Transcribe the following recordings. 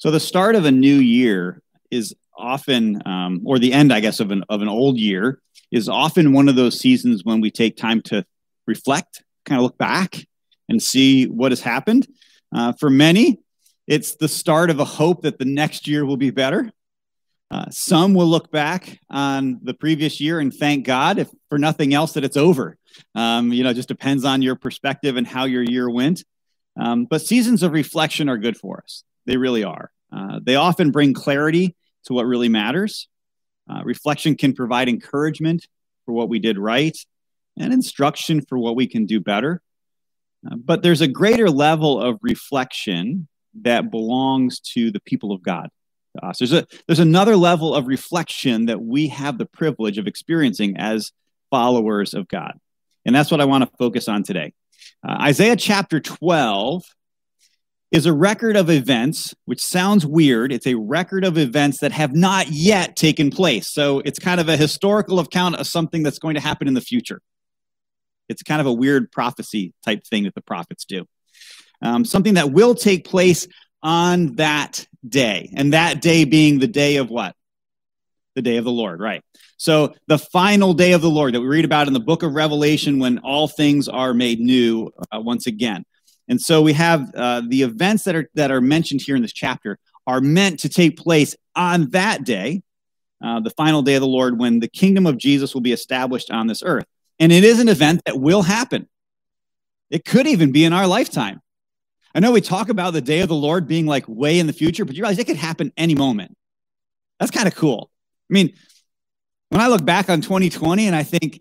So the start of a new year is often, um, or the end, I guess, of an of an old year is often one of those seasons when we take time to reflect, kind of look back, and see what has happened. Uh, for many, it's the start of a hope that the next year will be better. Uh, some will look back on the previous year and thank God, if for nothing else, that it's over. Um, you know, just depends on your perspective and how your year went. Um, but seasons of reflection are good for us. They really are. Uh, they often bring clarity to what really matters. Uh, reflection can provide encouragement for what we did right and instruction for what we can do better. Uh, but there's a greater level of reflection that belongs to the people of God. To us. There's a there's another level of reflection that we have the privilege of experiencing as followers of God, and that's what I want to focus on today. Uh, Isaiah chapter 12 is a record of events, which sounds weird. It's a record of events that have not yet taken place. So it's kind of a historical account of something that's going to happen in the future. It's kind of a weird prophecy type thing that the prophets do. Um, something that will take place on that day. And that day being the day of what? The day of the Lord, right? So the final day of the Lord that we read about in the book of Revelation when all things are made new uh, once again. And so we have uh, the events that are that are mentioned here in this chapter are meant to take place on that day, uh, the final day of the Lord, when the kingdom of Jesus will be established on this earth. And it is an event that will happen. It could even be in our lifetime. I know we talk about the day of the Lord being like way in the future, but you realize it could happen any moment. That's kind of cool. I mean, when I look back on 2020 and I think,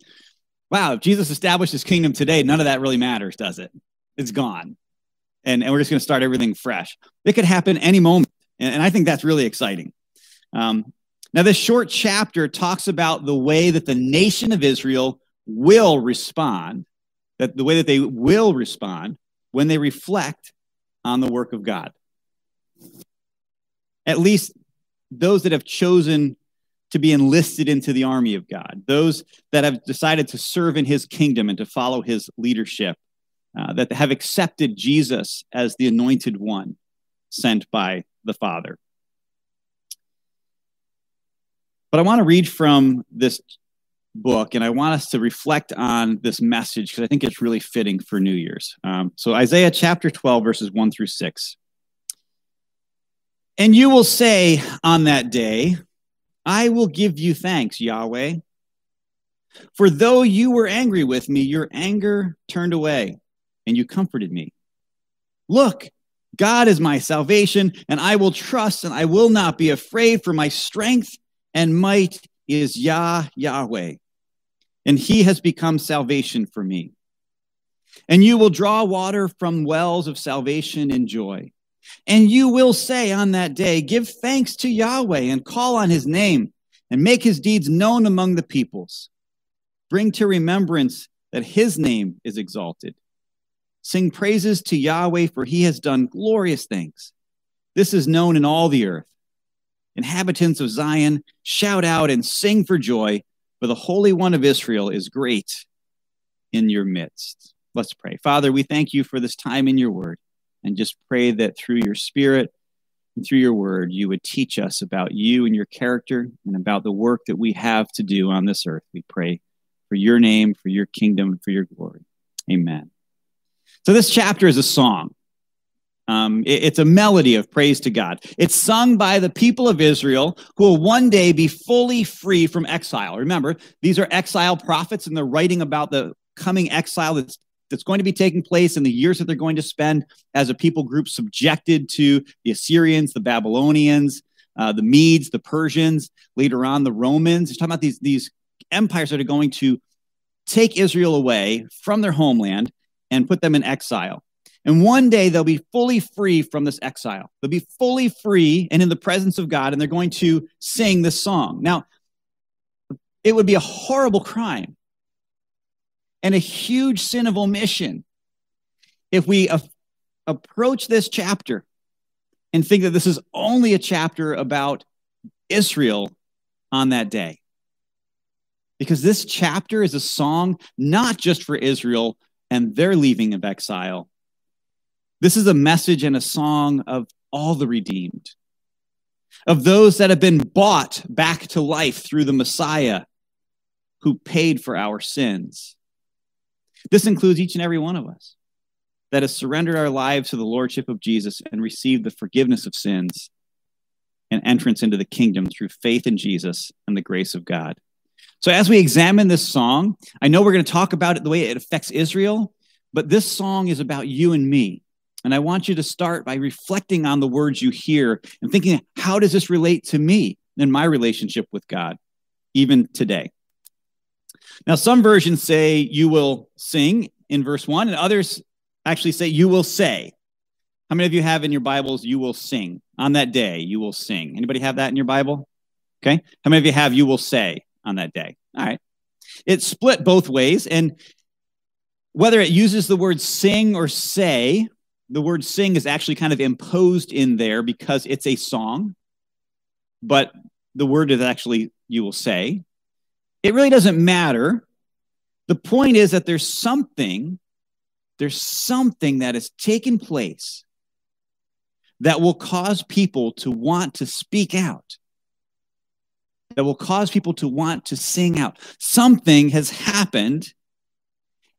wow, if Jesus established his kingdom today, none of that really matters, does it? It's gone and, and we're just going to start everything fresh. It could happen any moment. And, and I think that's really exciting. Um, now, this short chapter talks about the way that the nation of Israel will respond, that the way that they will respond when they reflect on the work of God. At least those that have chosen to be enlisted into the army of God, those that have decided to serve in his kingdom and to follow his leadership uh, that have accepted Jesus as the anointed one sent by the Father. But I want to read from this book and I want us to reflect on this message because I think it's really fitting for New Year's. Um, so, Isaiah chapter 12, verses 1 through 6. And you will say on that day, I will give you thanks, Yahweh. For though you were angry with me, your anger turned away and you comforted me. Look, God is my salvation, and I will trust and I will not be afraid, for my strength and might is Yah Yahweh, and he has become salvation for me. And you will draw water from wells of salvation and joy. And you will say on that day, Give thanks to Yahweh and call on his name and make his deeds known among the peoples. Bring to remembrance that his name is exalted Sing praises to Yahweh, for he has done glorious things. This is known in all the earth. Inhabitants of Zion, shout out and sing for joy, for the Holy One of Israel is great in your midst. Let's pray. Father, we thank you for this time in your word and just pray that through your spirit and through your word, you would teach us about you and your character and about the work that we have to do on this earth. We pray for your name, for your kingdom, for your glory. Amen. So this chapter is a song. Um, it, it's a melody of praise to God. It's sung by the people of Israel who will one day be fully free from exile. Remember, these are exile prophets, and they're writing about the coming exile that's that's going to be taking place in the years that they're going to spend as a people group subjected to the Assyrians, the Babylonians, uh, the Medes, the Persians, later on the Romans. He's talking about these, these empires that are going to take Israel away from their homeland and put them in exile. And one day they'll be fully free from this exile. They'll be fully free and in the presence of God, and they're going to sing this song. Now, it would be a horrible crime and a huge sin of omission if we approach this chapter and think that this is only a chapter about Israel on that day. Because this chapter is a song not just for Israel, and they're leaving of exile. This is a message and a song of all the redeemed, of those that have been bought back to life through the Messiah who paid for our sins. This includes each and every one of us that has surrendered our lives to the Lordship of Jesus and received the forgiveness of sins and entrance into the kingdom through faith in Jesus and the grace of God. So, as we examine this song, I know we're going to talk about it the way it affects Israel, but this song is about you and me. And I want you to start by reflecting on the words you hear and thinking, how does this relate to me and my relationship with God, even today? Now, some versions say you will sing in verse one, and others actually say you will say. How many of you have in your Bibles, you will sing? On that day, you will sing. Anybody have that in your Bible? Okay. How many of you have you will say on that day? All right. It's split both ways. And whether it uses the word sing or say, the word sing is actually kind of imposed in there because it's a song, but the word is actually you will say. It really doesn't matter. The point is that there's something, there's something that has taken place that will cause people to want to speak out, that will cause people to want to sing out. Something has happened,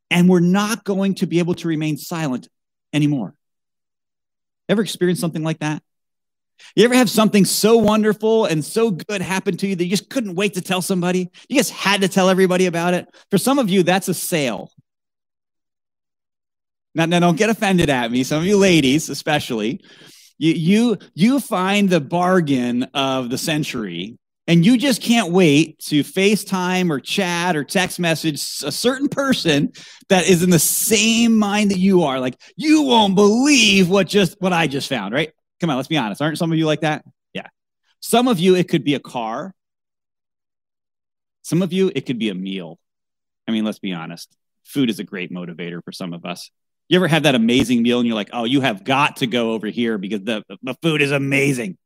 and we're not going to be able to remain silent anymore. Ever experienced something like that? You ever have something so wonderful and so good happen to you that you just couldn't wait to tell somebody? You just had to tell everybody about it? For some of you, that's a sale. Now, now don't get offended at me. Some of you ladies, especially, you, you, you find the bargain of the century and you just can't wait to FaceTime or chat or text message a certain person that is in the same mind that you are. Like, you won't believe what just what I just found, right? Come on, let's be honest. Aren't some of you like that? Yeah. Some of you, it could be a car. Some of you, it could be a meal. I mean, let's be honest. Food is a great motivator for some of us. You ever have that amazing meal and you're like, oh, you have got to go over here because the, the food is amazing.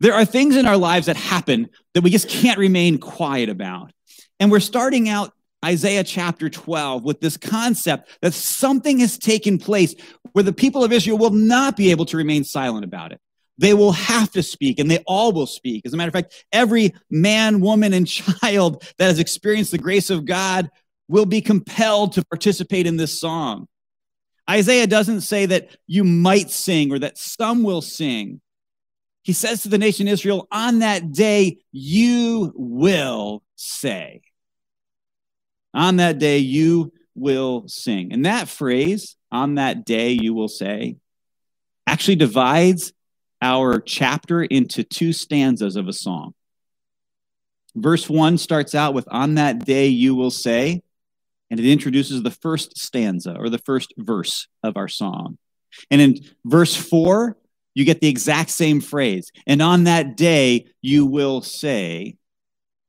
There are things in our lives that happen that we just can't remain quiet about. And we're starting out Isaiah chapter 12 with this concept that something has taken place where the people of Israel will not be able to remain silent about it. They will have to speak, and they all will speak. As a matter of fact, every man, woman, and child that has experienced the grace of God will be compelled to participate in this song. Isaiah doesn't say that you might sing or that some will sing. He says to the nation Israel, On that day, you will say. On that day, you will sing. And that phrase, on that day, you will say, actually divides our chapter into two stanzas of a song. Verse one starts out with, On that day, you will say, and it introduces the first stanza or the first verse of our song. And in verse four, you get the exact same phrase. And on that day, you will say,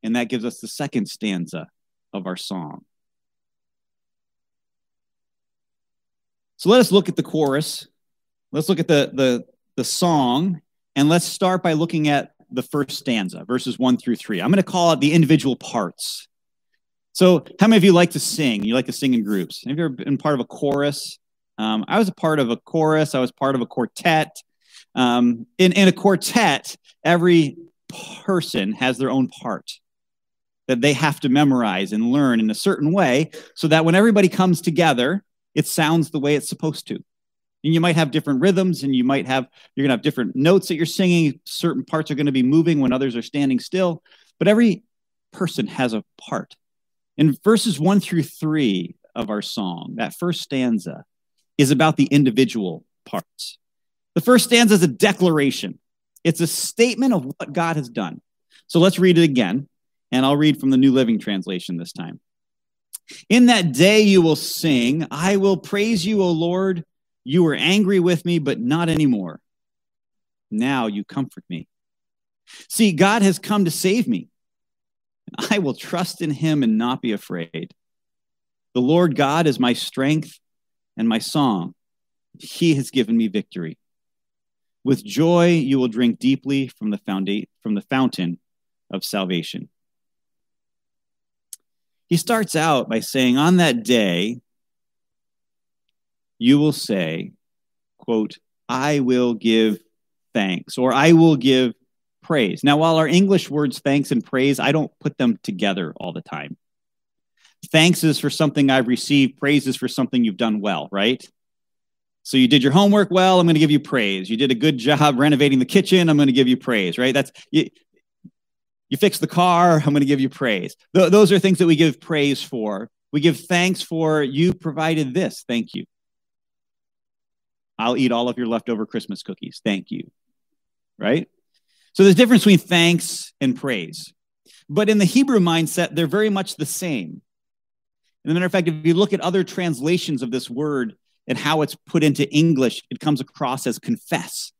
and that gives us the second stanza of our song. So let us look at the chorus. Let's look at the, the, the song, and let's start by looking at the first stanza, verses one through three. I'm going to call it the individual parts. So, how many of you like to sing? You like to sing in groups? Have you ever been part of a chorus? Um, I was a part of a chorus. I was part of a quartet. Um, in, in a quartet, every person has their own part that they have to memorize and learn in a certain way so that when everybody comes together, it sounds the way it's supposed to. And you might have different rhythms and you might have, you're going to have different notes that you're singing. Certain parts are going to be moving when others are standing still. But every person has a part. In verses one through three of our song, that first stanza is about the individual parts. The first stanza is a declaration, it's a statement of what God has done. So let's read it again, and I'll read from the New Living Translation this time. In that day you will sing, I will praise you, O Lord. You were angry with me, but not anymore. Now you comfort me. See, God has come to save me. I will trust in him and not be afraid. The Lord God is my strength and my song. He has given me victory. With joy, you will drink deeply from the, founda- from the fountain of salvation. He starts out by saying, On that day, you will say, quote, I will give thanks, or I will give praise. Now, while our English words thanks and praise, I don't put them together all the time. Thanks is for something I've received, praise is for something you've done well, right? So you did your homework well, I'm going to give you praise. You did a good job renovating the kitchen, I'm going to give you praise, right? That's you, you fixed the car, I'm going to give you praise. Th- those are things that we give praise for. We give thanks for you provided this. Thank you. I'll eat all of your leftover Christmas cookies. Thank you. Right? So there's a difference between thanks and praise. But in the Hebrew mindset, they're very much the same. As a matter of fact, if you look at other translations of this word and how it's put into English, it comes across as confess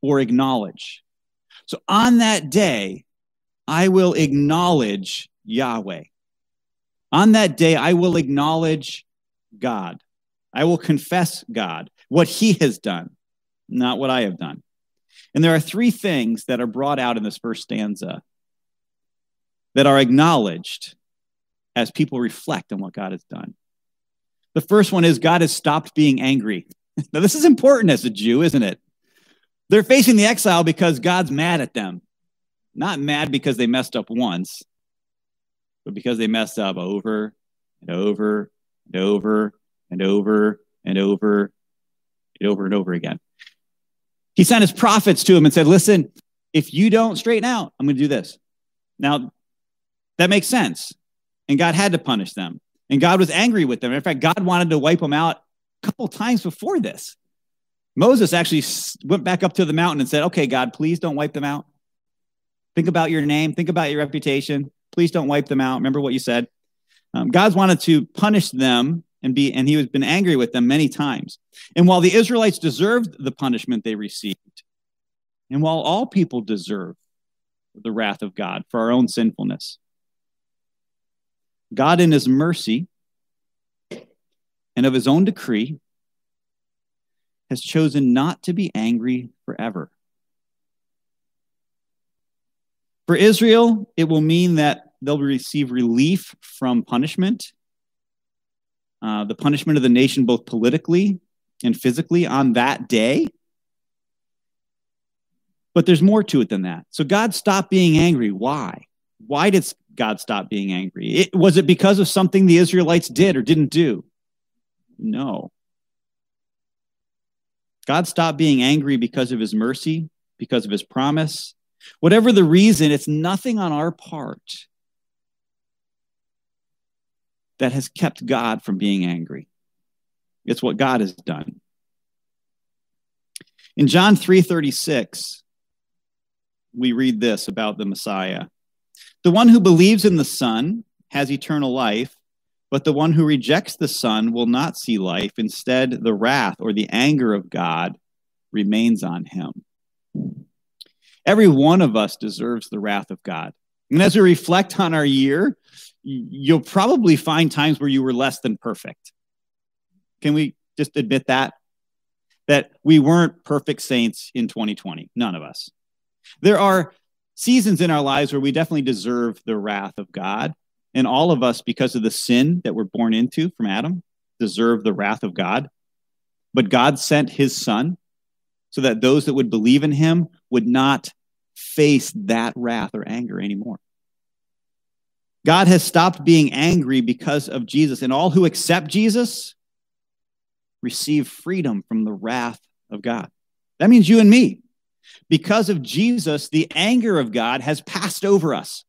or acknowledge. So on that day, I will acknowledge Yahweh. On that day, I will acknowledge God. I will confess God, what He has done, not what I have done. And there are three things that are brought out in this first stanza that are acknowledged as people reflect on what God has done. The first one is God has stopped being angry. Now, this is important as a Jew, isn't it? They're facing the exile because God's mad at them. Not mad because they messed up once, but because they messed up over and over and over and over and over and over and over again. He sent his prophets to him and said, Listen, if you don't straighten out, I'm going to do this. Now, that makes sense. And God had to punish them. And God was angry with them. In fact, God wanted to wipe them out a couple times before this. Moses actually went back up to the mountain and said, Okay, God, please don't wipe them out. Think about your name, think about your reputation. Please don't wipe them out. Remember what you said. Um, God's wanted to punish them and be, and he has been angry with them many times. And while the Israelites deserved the punishment they received, and while all people deserve the wrath of God for our own sinfulness, God, in his mercy and of his own decree, has chosen not to be angry forever. For Israel, it will mean that they'll receive relief from punishment, uh, the punishment of the nation, both politically and physically, on that day. But there's more to it than that. So God stopped being angry. Why? Why did God stop being angry? It, was it because of something the Israelites did or didn't do? No. God stopped being angry because of his mercy, because of his promise. Whatever the reason, it's nothing on our part that has kept God from being angry. It's what God has done. In John 3:36, we read this about the Messiah. The one who believes in the Son has eternal life, but the one who rejects the Son will not see life. Instead, the wrath or the anger of God remains on him. Every one of us deserves the wrath of God. And as we reflect on our year, you'll probably find times where you were less than perfect. Can we just admit that? That we weren't perfect saints in 2020, none of us. There are seasons in our lives where we definitely deserve the wrath of God. And all of us, because of the sin that we're born into from Adam, deserve the wrath of God. But God sent his son so that those that would believe in him would not face that wrath or anger anymore. God has stopped being angry because of Jesus, and all who accept Jesus receive freedom from the wrath of God. That means you and me. Because of Jesus, the anger of God has passed over us.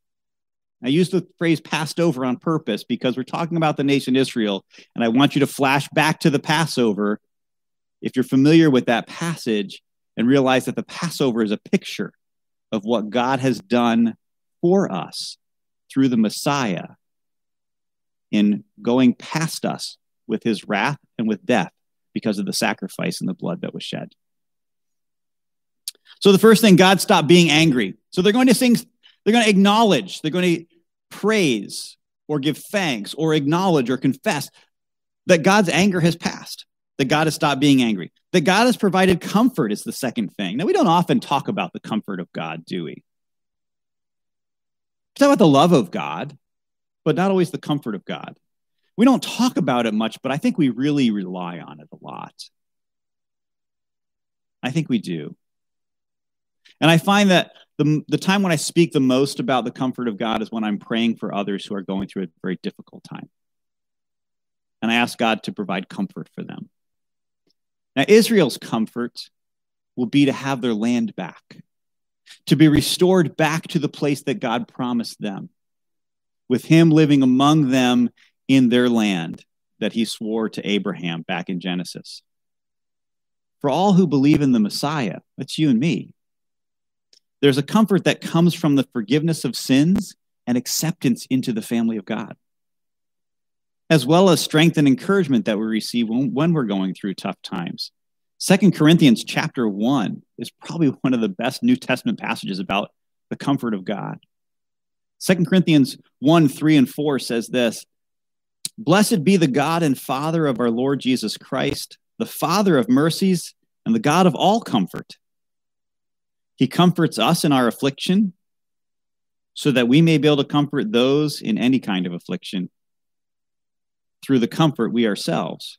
I use the phrase passed over on purpose because we're talking about the nation Israel, and I want you to flash back to the Passover if you're familiar with that passage and realize that the Passover is a picture of what God has done for us through the Messiah in going past us with his wrath and with death because of the sacrifice and the blood that was shed. So the first thing, God stopped being angry. So they're going to sing, they're going to acknowledge, they're going to praise or give thanks or acknowledge or confess that God's anger has passed, that God has stopped being angry, that God has provided comfort is the second thing. Now, we don't often talk about the comfort of God, do we? talk about the love of God, but not always the comfort of God. We don't talk about it much, but I think we really rely on it a lot. I think we do. And I find that the, the time when I speak the most about the comfort of God is when I'm praying for others who are going through a very difficult time. And I ask God to provide comfort for them. Now, Israel's comfort will be to have their land back, to be restored back to the place that God promised them, with Him living among them in their land that He swore to Abraham back in Genesis. For all who believe in the Messiah, that's you and me, there's a comfort that comes from the forgiveness of sins and acceptance into the family of God, as well as strength and encouragement that we receive when, when we're going through tough times. Second Corinthians chapter 1 is probably one of the best New Testament passages about the comfort of God. Second Corinthians 1 3 and 4 says this Blessed be the God and Father of our Lord Jesus Christ, the Father of mercies and the God of all comfort he comforts us in our affliction so that we may be able to comfort those in any kind of affliction through the comfort we ourselves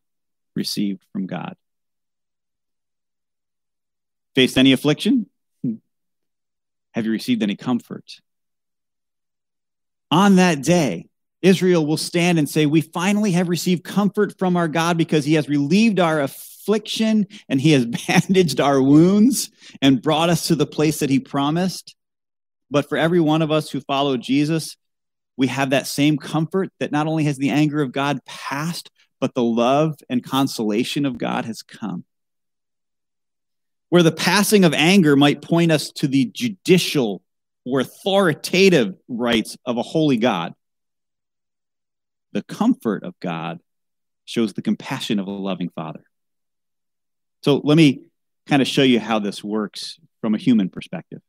received from God. Faced any affliction? Hmm. Have you received any comfort? On that day, Israel will stand and say, We finally have received comfort from our God because he has relieved our affliction and he has bandaged our wounds and brought us to the place that he promised. But for every one of us who follow Jesus, we have that same comfort that not only has the anger of God passed, but the love and consolation of God has come. Where the passing of anger might point us to the judicial or authoritative rights of a holy God the comfort of God shows the compassion of a loving father. So let me kind of show you how this works from a human perspective.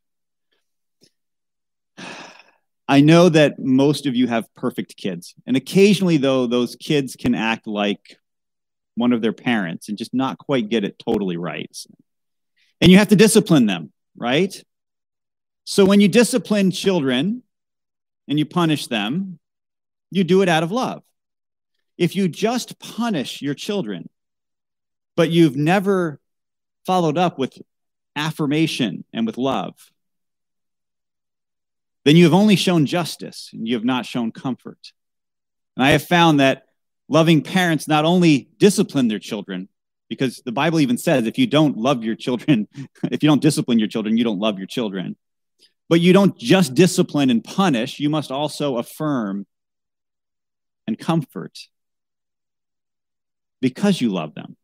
I know that most of you have perfect kids, and occasionally, though, those kids can act like one of their parents and just not quite get it totally right. And you have to discipline them, right? So when you discipline children and you punish them, you do it out of love. If you just punish your children, but you've never followed up with affirmation and with love, then you have only shown justice and you have not shown comfort. And I have found that loving parents not only discipline their children, because the Bible even says if you don't love your children, if you don't discipline your children, you don't love your children. But you don't just discipline and punish, you must also affirm and comfort because you love them.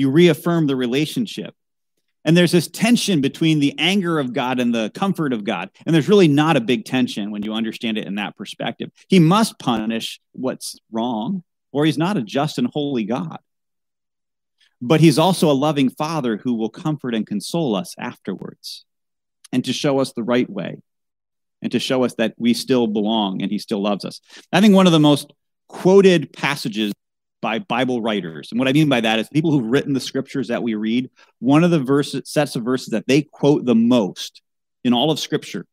You reaffirm the relationship. And there's this tension between the anger of God and the comfort of God. And there's really not a big tension when you understand it in that perspective. He must punish what's wrong, or he's not a just and holy God. But he's also a loving father who will comfort and console us afterwards and to show us the right way and to show us that we still belong and he still loves us. I think one of the most quoted passages by Bible writers, and what I mean by that is people who've written the scriptures that we read, one of the verses, sets of verses that they quote the most in all of scripture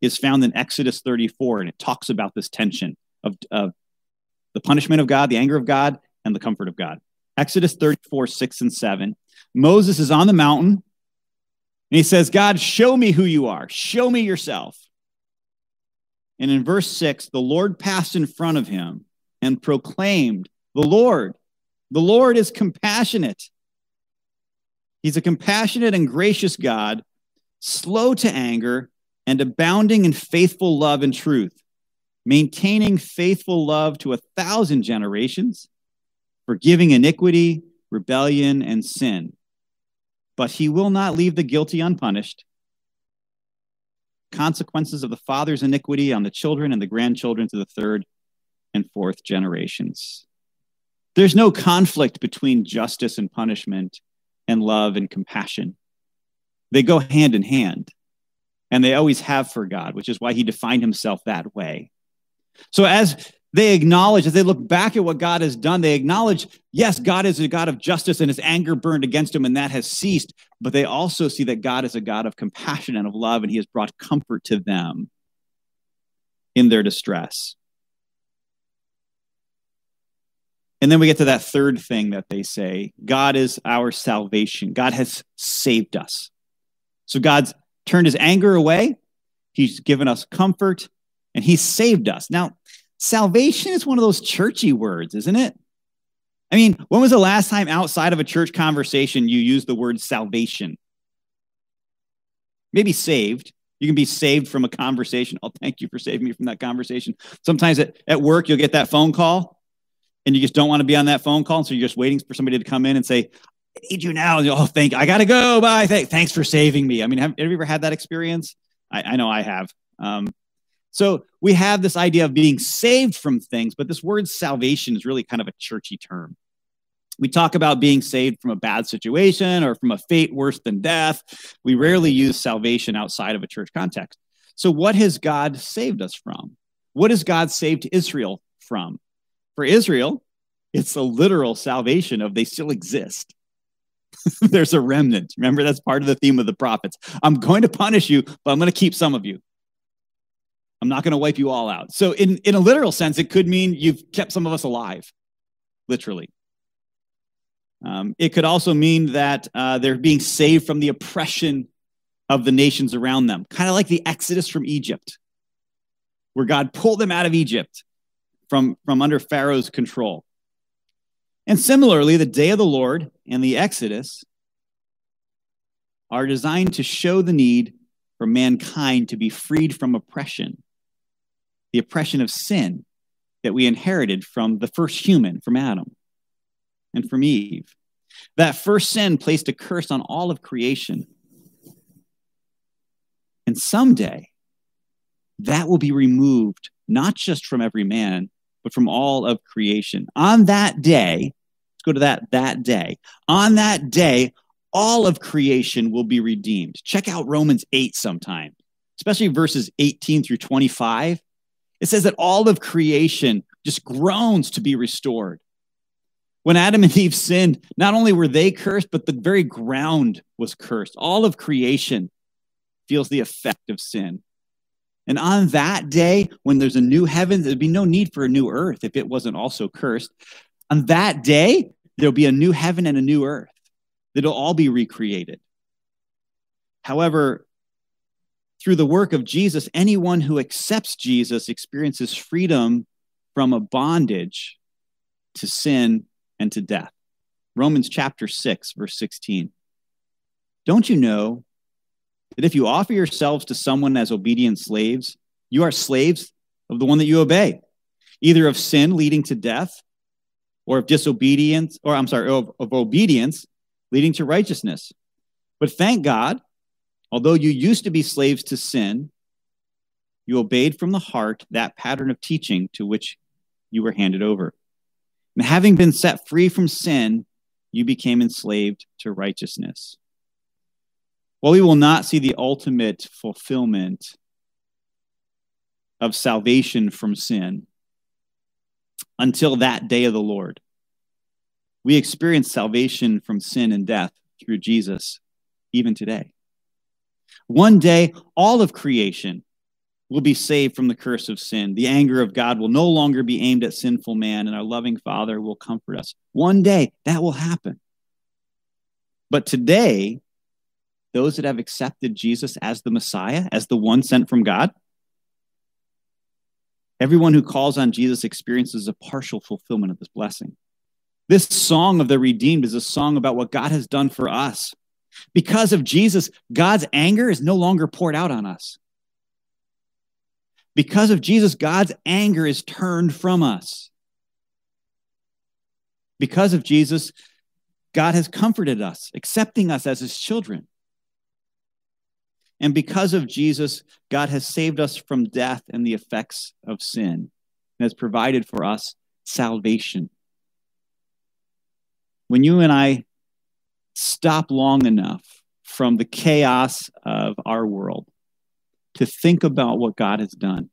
is found in Exodus 34, and it talks about this tension of, of the punishment of God, the anger of God, and the comfort of God. Exodus 34, 6 and 7. Moses is on the mountain, and he says, God, show me who you are. Show me yourself. And in verse 6, the Lord passed in front of him and proclaimed, The Lord, the Lord is compassionate. He's a compassionate and gracious God, slow to anger and abounding in faithful love and truth, maintaining faithful love to a thousand generations, forgiving iniquity, rebellion, and sin. But he will not leave the guilty unpunished consequences of the father's iniquity on the children and the grandchildren to the third and fourth generations. There's no conflict between justice and punishment and love and compassion. They go hand in hand, and they always have for God, which is why he defined himself that way. So, as they acknowledge, as they look back at what God has done, they acknowledge, yes, God is a God of justice and his anger burned against him, and that has ceased. But they also see that God is a God of compassion and of love, and he has brought comfort to them in their distress. And then we get to that third thing that they say God is our salvation. God has saved us. So God's turned his anger away. He's given us comfort and he saved us. Now, salvation is one of those churchy words, isn't it? I mean, when was the last time outside of a church conversation you used the word salvation? Maybe saved. You can be saved from a conversation. Oh, thank you for saving me from that conversation. Sometimes at, at work, you'll get that phone call and you just don't want to be on that phone call. So you're just waiting for somebody to come in and say, I need you now. oh, thank I gotta go. Bye. Thanks for saving me. I mean, have, have you ever had that experience? I, I know I have. Um, so we have this idea of being saved from things, but this word salvation is really kind of a churchy term. We talk about being saved from a bad situation or from a fate worse than death. We rarely use salvation outside of a church context. So, what has God saved us from? What has God saved Israel from? For Israel, it's a literal salvation of they still exist. There's a remnant. Remember, that's part of the theme of the prophets. I'm going to punish you, but I'm going to keep some of you. I'm not going to wipe you all out. So, in, in a literal sense, it could mean you've kept some of us alive, literally. Um, it could also mean that uh, they're being saved from the oppression of the nations around them, kind of like the Exodus from Egypt, where God pulled them out of Egypt from, from under Pharaoh's control. And similarly, the day of the Lord and the Exodus are designed to show the need for mankind to be freed from oppression, the oppression of sin that we inherited from the first human, from Adam and from Eve. That first sin placed a curse on all of creation. And someday, that will be removed, not just from every man, but from all of creation. On that day, let's go to that, that day. On that day, all of creation will be redeemed. Check out Romans 8 sometime, especially verses 18 through 25. It says that all of creation just groans to be restored. When Adam and Eve sinned, not only were they cursed, but the very ground was cursed. All of creation feels the effect of sin. And on that day, when there's a new heaven, there'd be no need for a new earth if it wasn't also cursed. On that day, there'll be a new heaven and a new earth that'll all be recreated. However, through the work of Jesus, anyone who accepts Jesus experiences freedom from a bondage to sin and to death. Romans chapter 6, verse 16. Don't you know that if you offer yourselves to someone as obedient slaves, you are slaves of the one that you obey, either of sin leading to death, or of disobedience, or I'm sorry, of, of obedience leading to righteousness. But thank God, although you used to be slaves to sin, you obeyed from the heart that pattern of teaching to which you were handed over. And having been set free from sin, you became enslaved to righteousness. Well, we will not see the ultimate fulfillment of salvation from sin until that day of the Lord. We experience salvation from sin and death through Jesus even today. One day, all of creation will be saved from the curse of sin. The anger of God will no longer be aimed at sinful man, and our loving Father will comfort us. One day, that will happen. But today, those that have accepted Jesus as the Messiah, as the one sent from God, everyone who calls on Jesus experiences a partial fulfillment of this blessing. This song of the redeemed is a song about what God has done for us. Because of Jesus, God's anger is no longer poured out on us. Because of Jesus, God's anger is turned from us. Because of Jesus, God has comforted us, accepting us as his children. And because of Jesus, God has saved us from death and the effects of sin and has provided for us salvation. When you and I stop long enough from the chaos of our world to think about what God has done,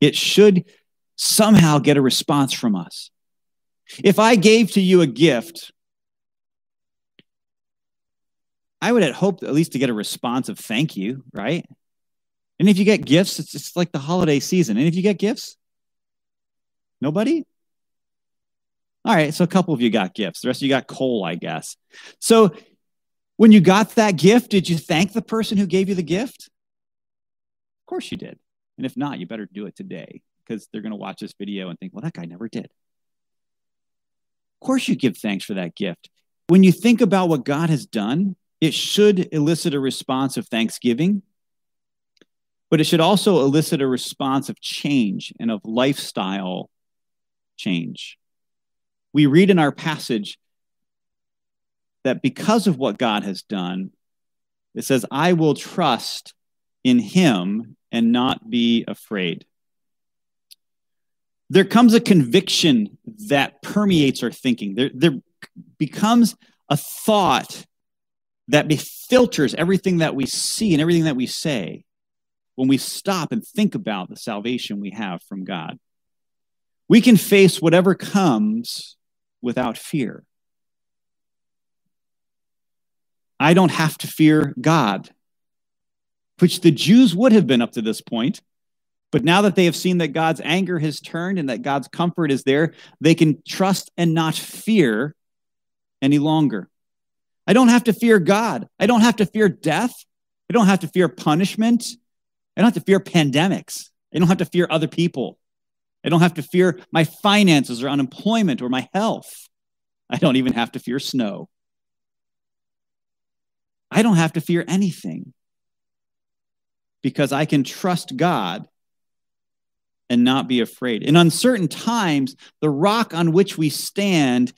it should somehow get a response from us. If I gave to you a gift I would have hoped at least to get a response of thank you, right? And if you get gifts, it's just like the holiday season. And if you get gifts, nobody? All right, so a couple of you got gifts. The rest of you got coal, I guess. So When you got that gift, did you thank the person who gave you the gift? Of course you did. And if not, you better do it today because they're going to watch this video and think, well, that guy never did. Of course, you give thanks for that gift. When you think about what God has done, it should elicit a response of thanksgiving, but it should also elicit a response of change and of lifestyle change. We read in our passage that because of what God has done, it says, I will trust in him and not be afraid. There comes a conviction that permeates our thinking. There, there becomes a thought that filters everything that we see and everything that we say when we stop and think about the salvation we have from God. We can face whatever comes without fear. I don't have to fear God, which the Jews would have been up to this point. But now that they have seen that God's anger has turned and that God's comfort is there, they can trust and not fear any longer. I don't have to fear God. I don't have to fear death. I don't have to fear punishment. I don't have to fear pandemics. I don't have to fear other people. I don't have to fear my finances or unemployment or my health. I don't even have to fear snow. I don't have to fear anything because I can trust God and not be afraid. In uncertain times, the rock on which we stand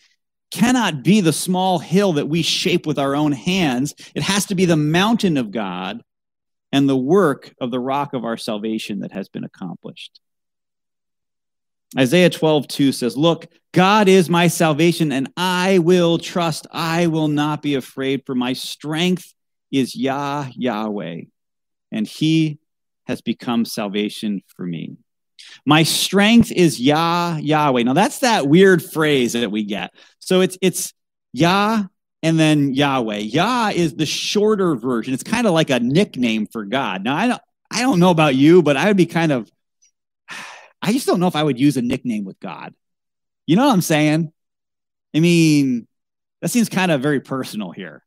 cannot be the small hill that we shape with our own hands. It has to be the mountain of God and the work of the rock of our salvation that has been accomplished. Isaiah 12, 2 says, Look, God is my salvation, and I will trust. I will not be afraid, for my strength is Yah, Yahweh, and he has become salvation for me. My strength is Yah, Yahweh. Now that's that weird phrase that we get. So it's it's Yah and then Yahweh. Yah is the shorter version. It's kind of like a nickname for God. Now I don't I don't know about you, but I would be kind of I just don't know if I would use a nickname with God. You know what I'm saying? I mean, that seems kind of very personal here.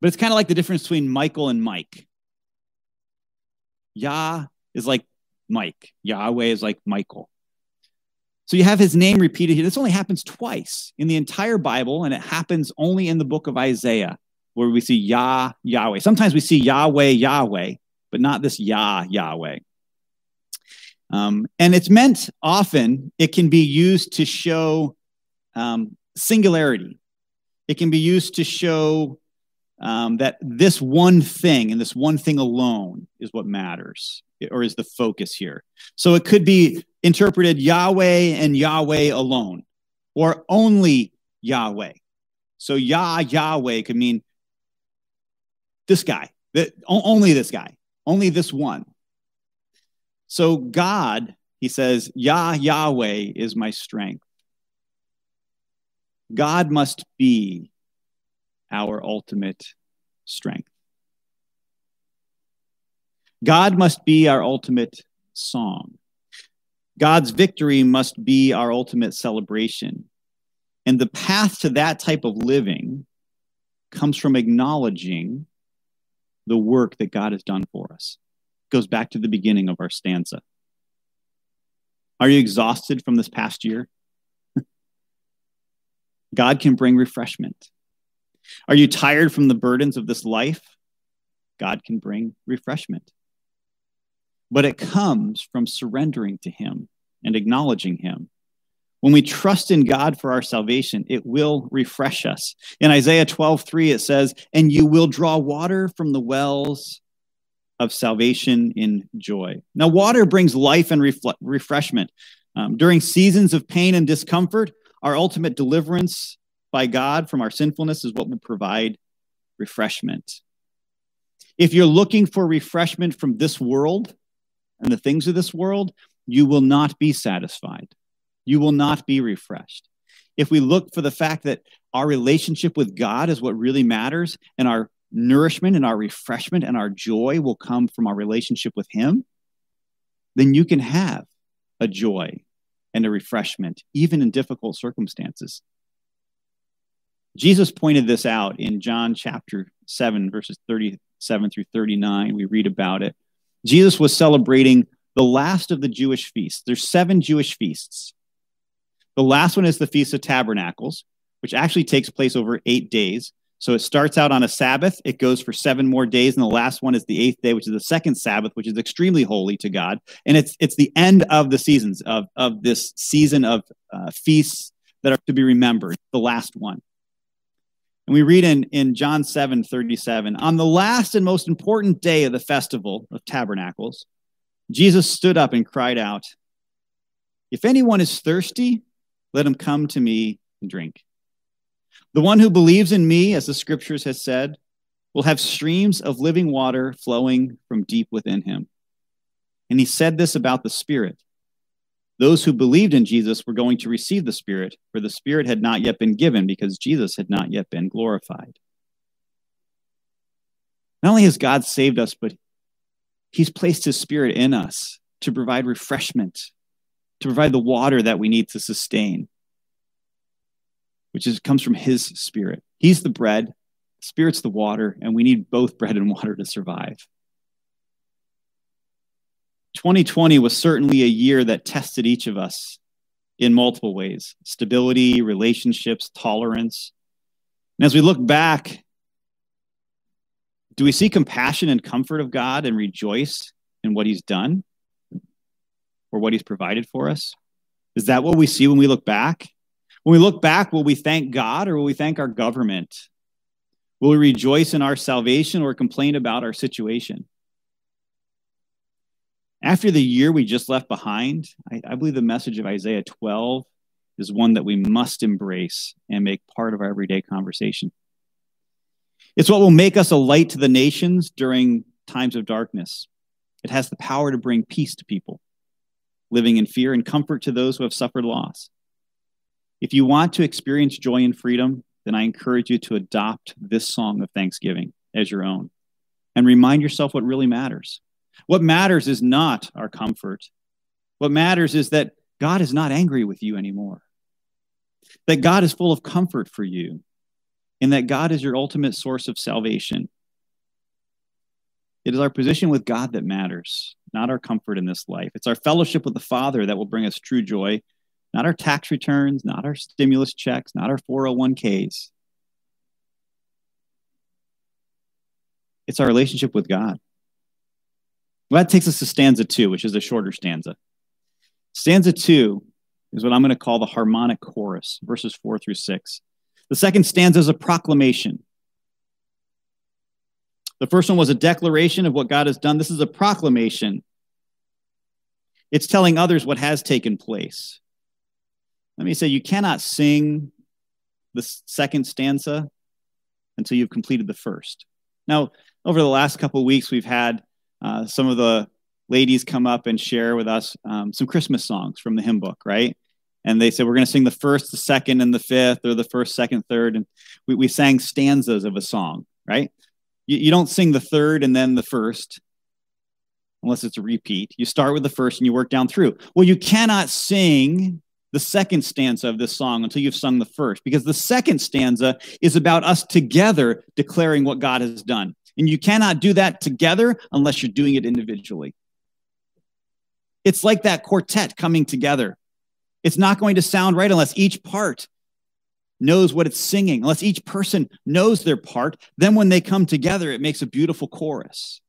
But it's kind of like the difference between Michael and Mike. Yah is like Mike, Yahweh is like Michael. So you have his name repeated here. This only happens twice in the entire Bible, and it happens only in the book of Isaiah, where we see Yah, Yahweh. Sometimes we see Yahweh, Yahweh, but not this Yah, Yahweh. Um, and it's meant often, it can be used to show um, singularity. It can be used to show um, that this one thing and this one thing alone is what matters or is the focus here. So it could be interpreted Yahweh and Yahweh alone or only Yahweh. So Yah, Yahweh could mean this guy, that, only this guy, only this one. So God, he says, Yah, Yahweh is my strength. God must be our ultimate strength. God must be our ultimate song. God's victory must be our ultimate celebration. And the path to that type of living comes from acknowledging the work that God has done for us. It goes back to the beginning of our stanza. Are you exhausted from this past year? God can bring refreshment. Are you tired from the burdens of this life? God can bring refreshment. But it comes from surrendering to Him and acknowledging Him. When we trust in God for our salvation, it will refresh us. In Isaiah 12, 3, it says, And you will draw water from the wells of salvation in joy. Now, water brings life and refle- refreshment. Um, during seasons of pain and discomfort, our ultimate deliverance by God from our sinfulness is what will provide refreshment. If you're looking for refreshment from this world and the things of this world, you will not be satisfied. You will not be refreshed. If we look for the fact that our relationship with God is what really matters and our nourishment and our refreshment and our joy will come from our relationship with Him, then you can have a joy and a refreshment, even in difficult circumstances. Jesus pointed this out in John chapter 7, verses 37 through 39. We read about it. Jesus was celebrating the last of the Jewish feasts. There's seven Jewish feasts. The last one is the Feast of Tabernacles, which actually takes place over eight days. So it starts out on a Sabbath, it goes for seven more days, and the last one is the eighth day, which is the second Sabbath, which is extremely holy to God. And it's it's the end of the seasons of of this season of uh, feasts that are to be remembered, the last one. And we read in, in John 7 37, on the last and most important day of the festival of tabernacles, Jesus stood up and cried out, If anyone is thirsty, let him come to me and drink. The one who believes in me, as the scriptures has said, will have streams of living water flowing from deep within him. And he said this about the Spirit. Those who believed in Jesus were going to receive the Spirit, for the Spirit had not yet been given because Jesus had not yet been glorified. Not only has God saved us, but He's placed His Spirit in us to provide refreshment, to provide the water that we need to sustain, which is, comes from His Spirit. He's the bread, Spirit's the water, and we need both bread and water to survive. 2020 was certainly a year that tested each of us in multiple ways stability, relationships, tolerance. And as we look back, do we see compassion and comfort of God and rejoice in what He's done or what He's provided for us? Is that what we see when we look back? When we look back, will we thank God or will we thank our government? Will we rejoice in our salvation or complain about our situation? After the year we just left behind, I, I, believe the message of Isaiah 12 is one that we must embrace and make part of our everyday conversation. It's what will make us a light to the nations during times of darkness. It has the power to bring peace to people, living in fear and comfort to those who have suffered loss. If you want to experience joy and freedom, then I encourage you to adopt this song of thanksgiving as your own and remind yourself what really matters. What matters is not our comfort. What matters is that God is not angry with you anymore, that God is full of comfort for you, and that God is your ultimate source of salvation. It is our position with God that matters, not our comfort in this life. It's our fellowship with the Father that will bring us true joy, not our tax returns, not our stimulus checks, not our 401ks. It's our relationship with God. Well, that takes us to stanza two, which is a shorter stanza. Stanza two is what I'm going to call the harmonic chorus, verses four through six. The second stanza is a proclamation. The first one was a declaration of what God has done. This is a proclamation. It's telling others what has taken place. Let me say, you cannot sing the second stanza until you've completed the first. Now, over the last couple weeks, we've had uh, some of the ladies come up and share with us um, some Christmas songs from the hymn book, right? And they said, we're going to sing the first, the second, and the fifth, or the first, second, third. And we, we sang stanzas of a song, right? You, you don't sing the third and then the first, unless it's a repeat. You start with the first and you work down through. Well, you cannot sing the second stanza of this song until you've sung the first, because the second stanza is about us together declaring what God has done. And you cannot do that together unless you're doing it individually. It's like that quartet coming together. It's not going to sound right unless each part knows what it's singing, unless each person knows their part. Then when they come together, it makes a beautiful chorus.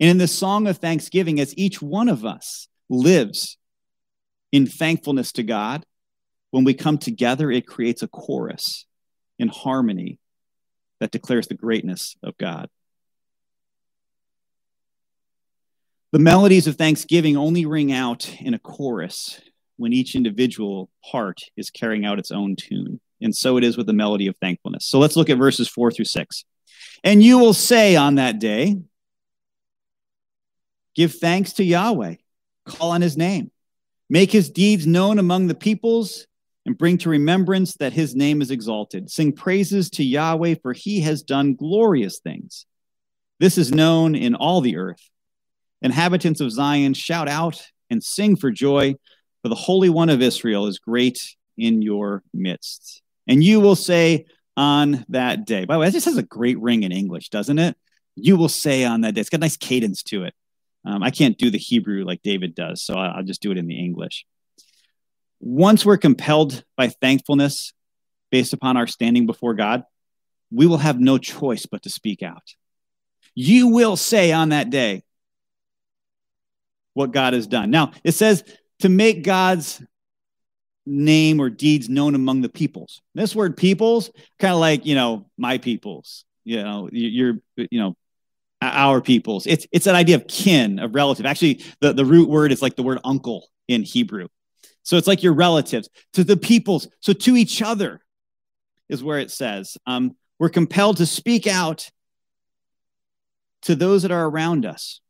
And in this song of thanksgiving, as each one of us lives in thankfulness to God, when we come together, it creates a chorus in harmony that declares the greatness of God. The melodies of thanksgiving only ring out in a chorus when each individual part is carrying out its own tune. And so it is with the melody of thankfulness. So let's look at verses four through six. And you will say on that day, Give thanks to Yahweh, call on his name, make his deeds known among the peoples, and bring to remembrance that his name is exalted. Sing praises to Yahweh, for he has done glorious things. This is known in all the earth. Inhabitants of Zion, shout out and sing for joy, for the Holy One of Israel is great in your midst. And you will say, on that day. By the way, that just has a great ring in English, doesn't it? You will say on that day. It's got a nice cadence to it. Um, I can't do the Hebrew like David does, so I'll just do it in the English. Once we're compelled by thankfulness based upon our standing before God, we will have no choice but to speak out. You will say on that day what God has done. Now, it says to make God's name or deeds known among the peoples. This word peoples, kind of like, you know, my peoples, you know, you're, you know, our peoples. It's it's an idea of kin, of relative. Actually, the, the root word is like the word uncle in Hebrew. So it's like your relatives to the peoples. So to each other is where it says. Um, we're compelled to speak out to those that are around us,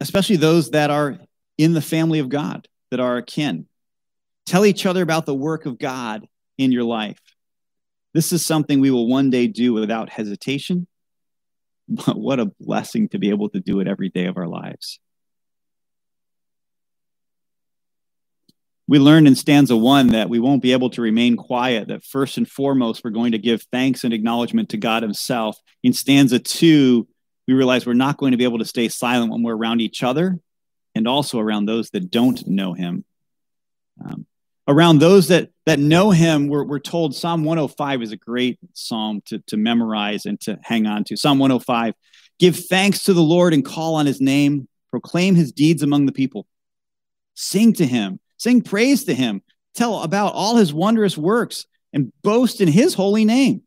especially those that are in the family of God, that are akin. Tell each other about the work of God in your life. This is something we will one day do without hesitation. But what a blessing to be able to do it every day of our lives. We learned in stanza one that we won't be able to remain quiet, that first and foremost, we're going to give thanks and acknowledgement to God Himself. In stanza two, we realize we're not going to be able to stay silent when we're around each other and also around those that don't know Him. Um, around those that that know him we're, we're told psalm 105 is a great psalm to, to memorize and to hang on to. Psalm 105 give thanks to the lord and call on his name. Proclaim his deeds among the people. Sing to him. Sing praise to him. Tell about all his wondrous works and boast in his holy name.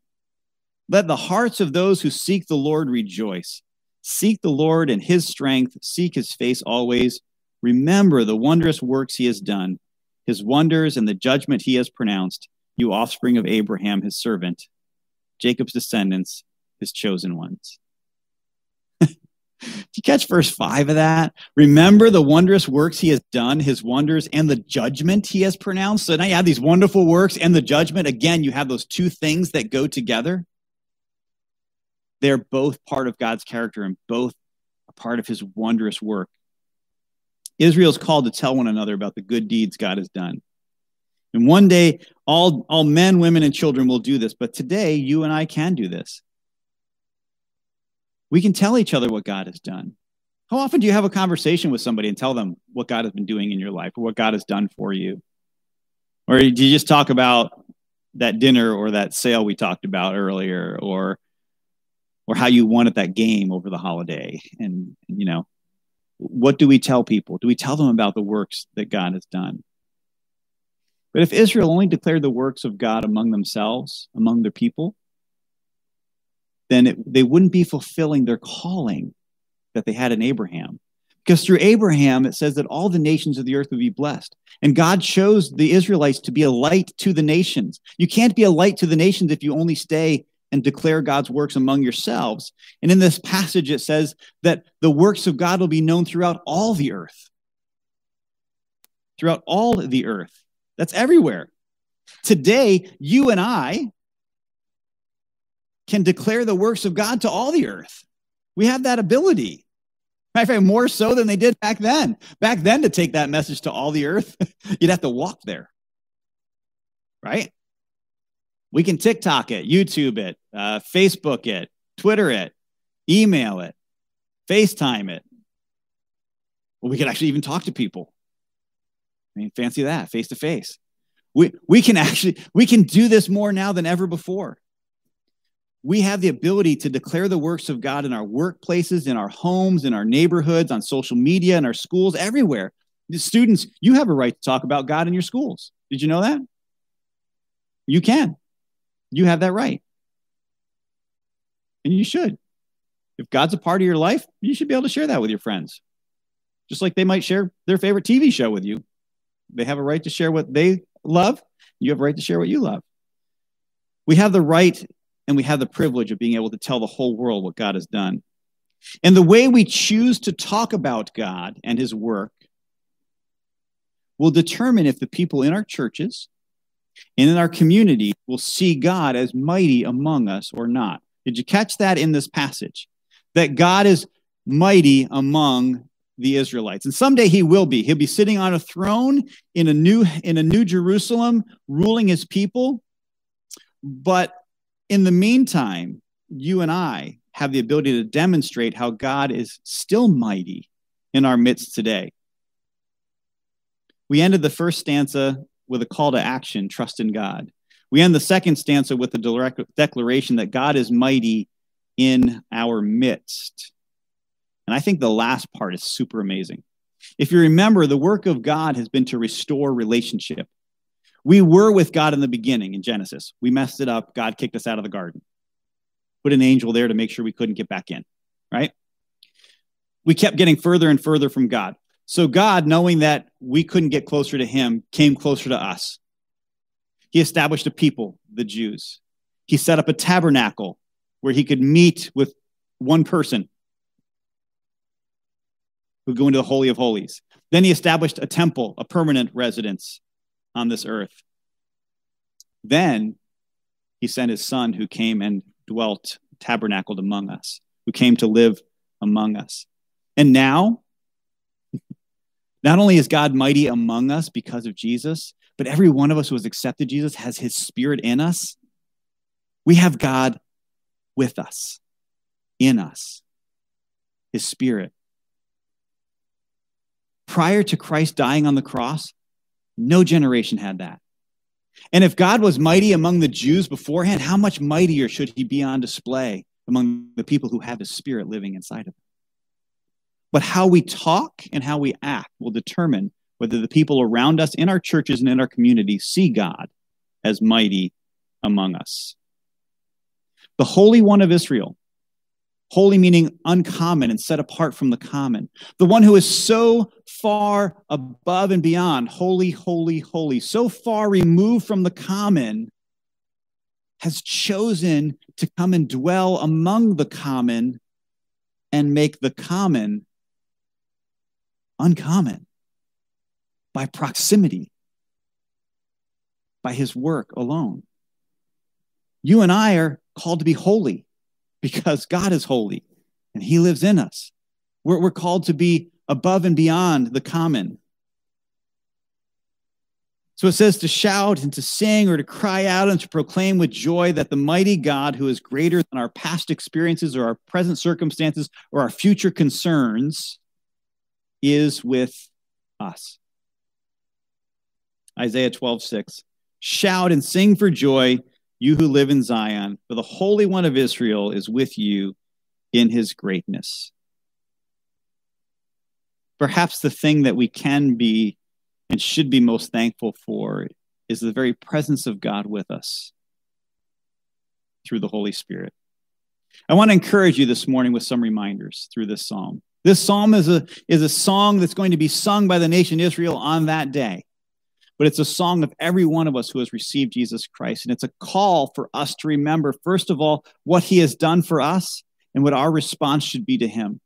Let the hearts of those who seek the lord rejoice seek the lord and his strength seek his face always remember the wondrous works he has done his wonders and the judgment he has pronounced, you offspring of Abraham, his servant, Jacob's descendants, his chosen ones. Do you catch verse 5 of that? Remember the wondrous works he has done, his wonders, and the judgment he has pronounced. So now you have these wonderful works and the judgment. Again, you have those two things that go together. They're both part of God's character and both a part of his wondrous work Israel is called to tell one another about the good deeds God has done. And one day, all, all men, women, and children will do this. But today, you and I can do this. We can tell each other what God has done. How often do you have a conversation with somebody and tell them what God has been doing in your life or what God has done for you? Or do you just talk about that dinner or that sale we talked about earlier or or how you won at that game over the holiday and you know what do we tell people? Do we tell them about the works that God has done? But if Israel only declared the works of God among themselves, among their people, then it, they wouldn't be fulfilling their calling that they had in Abraham. Because through Abraham, it says that all the nations of the earth would be blessed. And God chose the Israelites to be a light to the nations. You can't be a light to the nations if you only stay and declare God's works among yourselves. And in this passage, it says that the works of God will be known throughout all the earth. Throughout all the earth. That's everywhere. Today, you and I can declare the works of God to all the earth. We have that ability. Matter of fact, more so than they did back then. Back then, to take that message to all the earth, you'd have to walk there. Right? We can TikTok it, YouTube it, uh, Facebook it, Twitter it, email it, FaceTime it. Well, we can actually even talk to people. I mean, fancy that, face to face. We, we can actually we can do this more now than ever before. We have the ability to declare the works of God in our workplaces, in our homes, in our neighborhoods, on social media, in our schools, everywhere. The students, you have a right to talk about God in your schools. Did you know that? You can. You have that right. And you should. If God's a part of your life, you should be able to share that with your friends. Just like they might share their favorite TV show with you. They have a right to share what they love. You have a right to share what you love. We have the right and we have the privilege of being able to tell the whole world what God has done. And the way we choose to talk about God and his work will determine if the people in our churches and in our community will see God as mighty among us or not. Did you catch that in this passage? That God is mighty among the Israelites. And someday he will be. He'll be sitting on a throne in a new in a new Jerusalem ruling his people. But in the meantime, you and I have the ability to demonstrate how God is still mighty in our midst today. We ended the first stanza with a call to action trust in God. We end the second stanza with a direct declaration that God is mighty in our midst. And I think the last part is super amazing. If you remember, the work of God has been to restore relationship. We were with God in the beginning in Genesis. We messed it up. God kicked us out of the garden, put an angel there to make sure we couldn't get back in, right? We kept getting further and further from God. So, God, knowing that we couldn't get closer to Him, came closer to us. He established a people, the Jews. He set up a tabernacle where He could meet with one person who'd go into the Holy of Holies. Then he established a temple, a permanent residence on this earth. Then he sent his son who came and dwelt, tabernacled among us, who came to live among us. And now, not only is God mighty among us because of Jesus, but every one of us who has accepted Jesus has his spirit in us. We have God with us, in us, his spirit prior to Christ dying on the cross, no generation had that. And if God was mighty among the Jews beforehand, how much mightier should he be on display among the people who have his spirit living inside of them? But how we talk and how we act will determine whether the people around us in our churches and in our communities see God as mighty among us. The Holy One of Israel Holy meaning uncommon and set apart from the common. The one who is so far above and beyond, holy, holy, holy, so far removed from the common, has chosen to come and dwell among the common and make the common uncommon by proximity, by his work alone. You and I are called to be holy because God is holy and he lives in us. We're, we're called to be above and beyond the common. So it says to shout and to sing or to cry out and to proclaim with joy that the mighty God, who is greater than our past experiences or our present circumstances or our future concerns, is with us. Isaiah 12, 6. Shout and sing for joy, you who live in Zion, for the Holy One of Israel is with you in his greatness. Perhaps the thing that we can be and should be most thankful for is the very presence of God with us through the Holy Spirit. I want to encourage you this morning with some reminders through this psalm. This psalm is a, is a song that's going to be sung by the nation Israel on that day but it's a song of every one of us who has received Jesus Christ. And it's a call for us to remember, first of all, what he has done for us and what our response should be to him.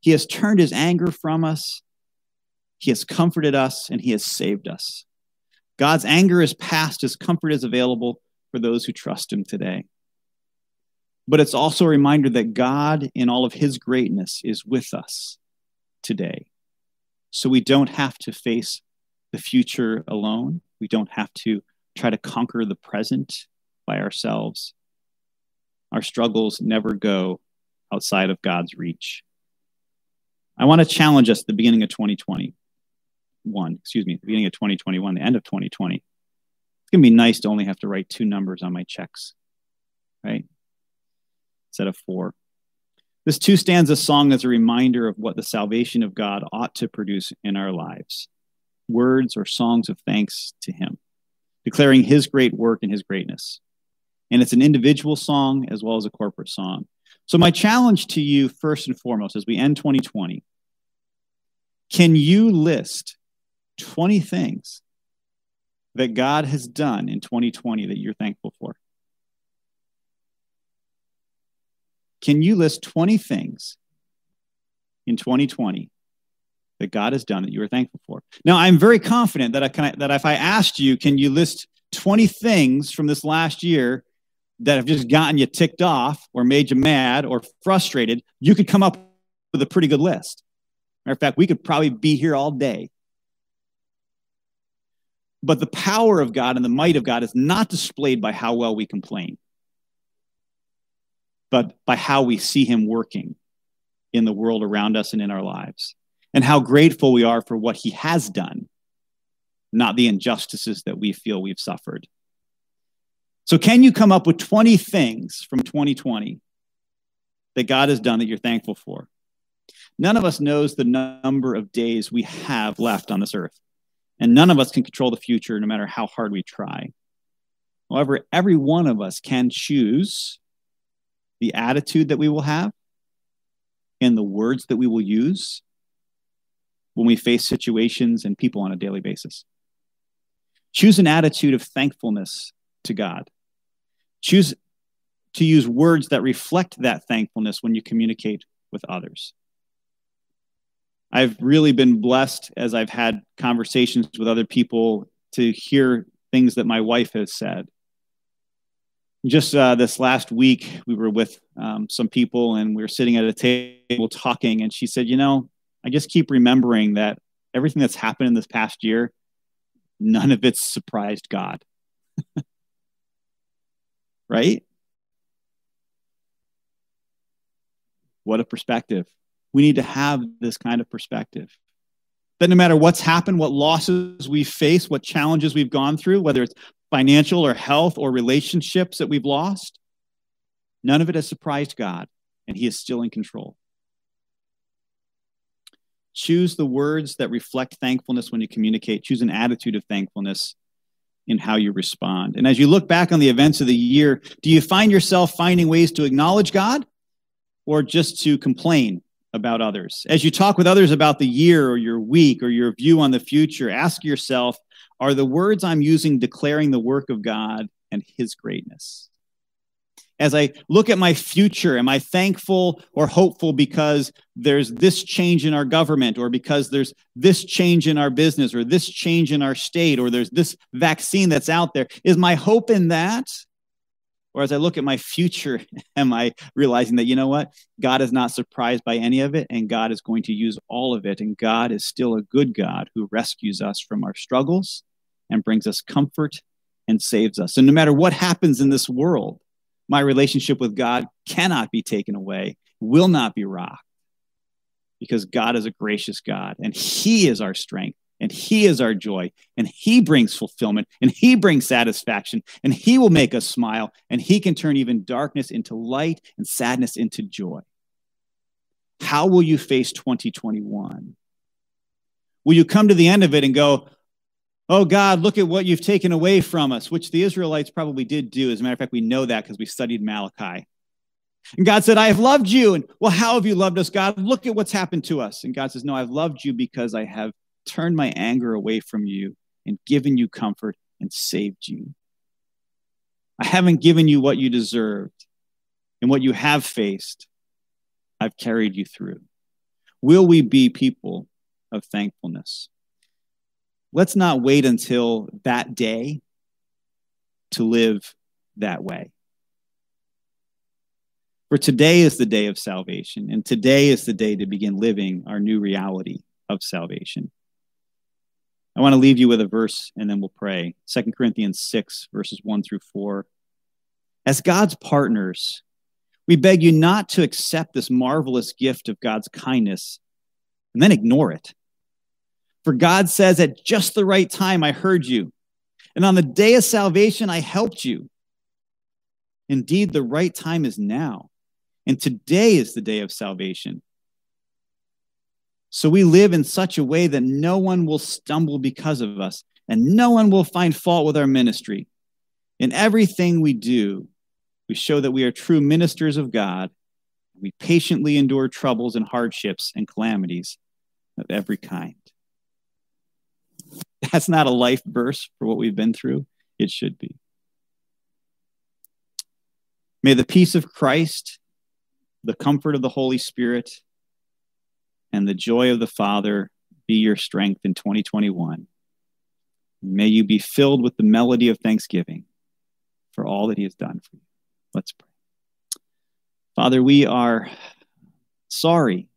He has turned his anger from us, he has comforted us, and he has saved us. God's anger is past, his comfort is available for those who trust him today. But it's also a reminder that God, in all of his greatness, is with us today. So we don't have to face the future alone. We don't have to try to conquer the present by ourselves. Our struggles never go outside of God's reach. I want to challenge us at the beginning of 2021, excuse me, the beginning of 2021, the end of 2020. It's going to be nice to only have to write two numbers on my checks, right? Instead of four. This two stanza song is a reminder of what the salvation of God ought to produce in our lives words or songs of thanks to Him, declaring His great work and His greatness. And it's an individual song as well as a corporate song. So, my challenge to you, first and foremost, as we end 2020, can you list 20 things that God has done in 2020 that you're thankful for? Can you list 20 things in 2020 that God has done that you are thankful for. Now, I'm very confident that I can, that if I asked you, can you list 20 things from this last year that have just gotten you ticked off or made you mad or frustrated, you could come up with a pretty good list. Matter of fact, we could probably be here all day. But the power of God and the might of God is not displayed by how well we complain, but by how we see Him working in the world around us and in our lives, and how grateful we are for what He has done, not the injustices that we feel we've suffered. So, can you come up with 20 things from 2020 that God has done that you're thankful for? None of us knows the number of days we have left on this earth, and none of us can control the future no matter how hard we try. However, every one of us can choose the attitude that we will have and the words that we will use when we face situations and people on a daily basis. Choose an attitude of thankfulness to God. Choose to use words that reflect that thankfulness when you communicate with others. I've really been blessed as I've had conversations with other people to hear things that my wife has said. Just uh, this last week, we were with um, some people and we were sitting at a table talking, and she said, You know, I just keep remembering that everything that's happened in this past year, none of it's surprised God. right? What a perspective. We need to have this kind of perspective. That no matter what's happened, what losses we face, what challenges we've gone through, whether it's financial or health or relationships that we've lost, none of it has surprised God, and He is still in control. Choose the words that reflect thankfulness when you communicate. Choose an attitude of thankfulness in how you respond. And as you look back on the events of the year, do you find yourself finding ways to acknowledge God or just to complain about others? As you talk with others about the year or your week or your view on the future, ask yourself are the words I'm using declaring the work of God and His greatness? As I look at my future, am I thankful or hopeful because there's this change in our government, or because there's this change in our business, or this change in our state, or there's this vaccine that's out there? Is my hope in that? Or as I look at my future, am I realizing that, you know what? God is not surprised by any of it, and God is going to use all of it. And God is still a good God who rescues us from our struggles and brings us comfort and saves us. And no matter what happens in this world, my relationship with God cannot be taken away, will not be rocked, because God is a gracious God and He is our strength and he is our joy and he brings fulfillment and he brings satisfaction and he will make us smile and he can turn even darkness into light and sadness into joy how will you face 2021 will you come to the end of it and go oh god look at what you've taken away from us which the israelites probably did do as a matter of fact we know that because we studied malachi and God said, I have loved you. And well, how have you loved us, God? Look at what's happened to us. And God says, No, I've loved you because I have turned my anger away from you and given you comfort and saved you. I haven't given you what you deserved, and what you have faced, I've carried you through. Will we be people of thankfulness? Let's not wait until that day to live that way. For today is the day of salvation, and today is the day to begin living our new reality of salvation. I want to leave you with a verse and then we'll pray. 2 Corinthians 6, verses 1 through 4. As God's partners, we beg you not to accept this marvelous gift of God's kindness and then ignore it. For God says, At just the right time, I heard you, and on the day of salvation, I helped you. Indeed, the right time is now, and today is the day of salvation. So we live in such a way that no one will stumble because of us, and no one will find fault with our ministry. In everything we do, we show that we are true ministers of God. We patiently endure troubles and hardships and calamities of every kind. That's not a life verse for what we've been through. It should be. May the peace of Christ, the comfort of the Holy Spirit, and the joy of the Father be your strength in 2021. May you be filled with the melody of thanksgiving for all that He has done for you. Let's pray. Father, we are sorry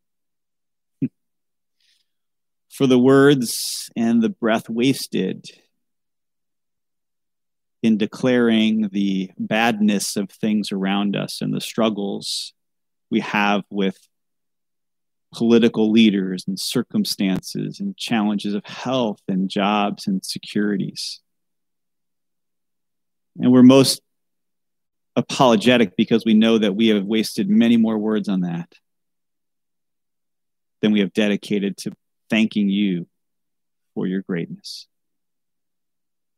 for the words and the breath wasted in declaring the badness of things around us and the struggles we have with political leaders and circumstances and challenges of health and jobs and securities. And we're most apologetic because we know that we have wasted many more words on that than we have dedicated to thanking you for your greatness,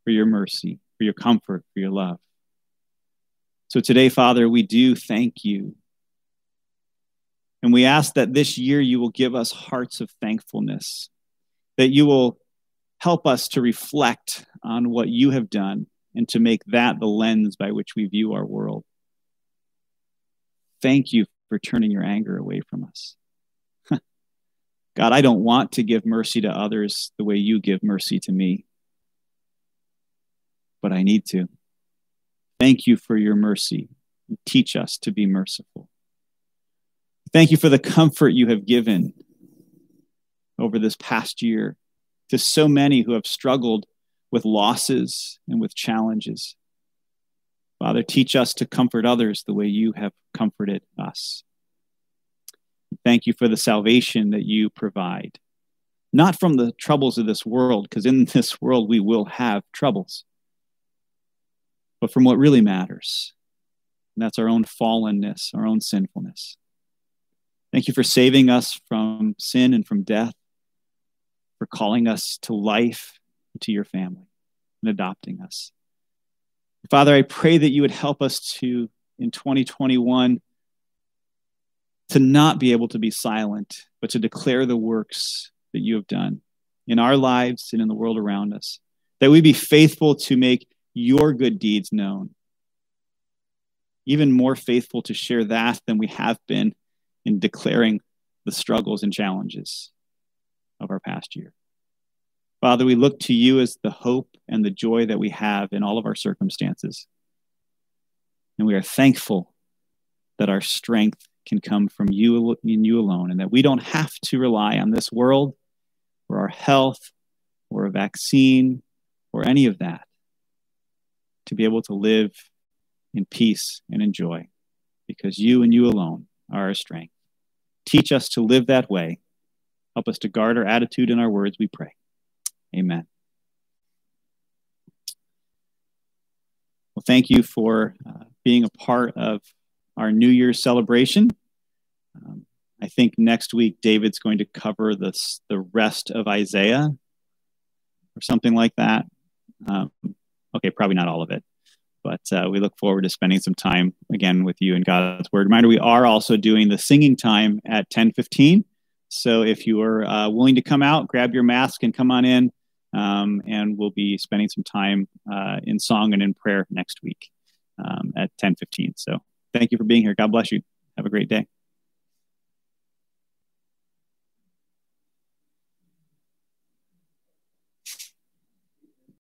for your mercy, for your comfort, for your love. So today, Father, we do thank you. And we ask that this year you will give us hearts of thankfulness, that you will help us to reflect on what you have done and to make that the lens by which we view our world. Thank you for turning your anger away from us. God, I don't want to give mercy to others the way you give mercy to me, but I need to. Thank you for your mercy. Teach us to be merciful. Thank you for the comfort you have given over this past year to so many who have struggled with losses and with challenges. Father, teach us to comfort others the way you have comforted us. Thank you for the salvation that you provide, not from the troubles of this world, because in this world we will have troubles, but from what really matters. And that's our own fallenness, our own sinfulness. Thank you for saving us from sin and from death, for calling us to life to your family and adopting us. Father, I pray that you would help us to, in 2021, to not be able to be silent, but to declare the works that you have done in our lives and in the world around us. That we be faithful to make your good deeds known. Even more faithful to share that than we have been in declaring the struggles and challenges of our past year. Father, we look to you as the hope and the joy that we have in all of our circumstances. And we are thankful that our strength can come from you and you alone, and that we don't have to rely on this world or our health or a vaccine or any of that to be able to live in peace and in joy because you and you alone are our strength. Teach us to live that way. Help us to guard our attitude and our words, we pray. Amen. Well, thank you for uh, being a part of our New Year's celebration. Um, I think next week David's going to cover this, the rest of Isaiah or something like that. Um, okay, probably not all of it, but uh, we look forward to spending some time again with you in God's Word. Reminder: we are also doing the singing time at 10:15. So if you are uh, willing to come out, grab your mask and come on in, um, and we'll be spending some time uh, in song and in prayer next week um, at 10:15. So thank you for being here. God bless you. Have a great day.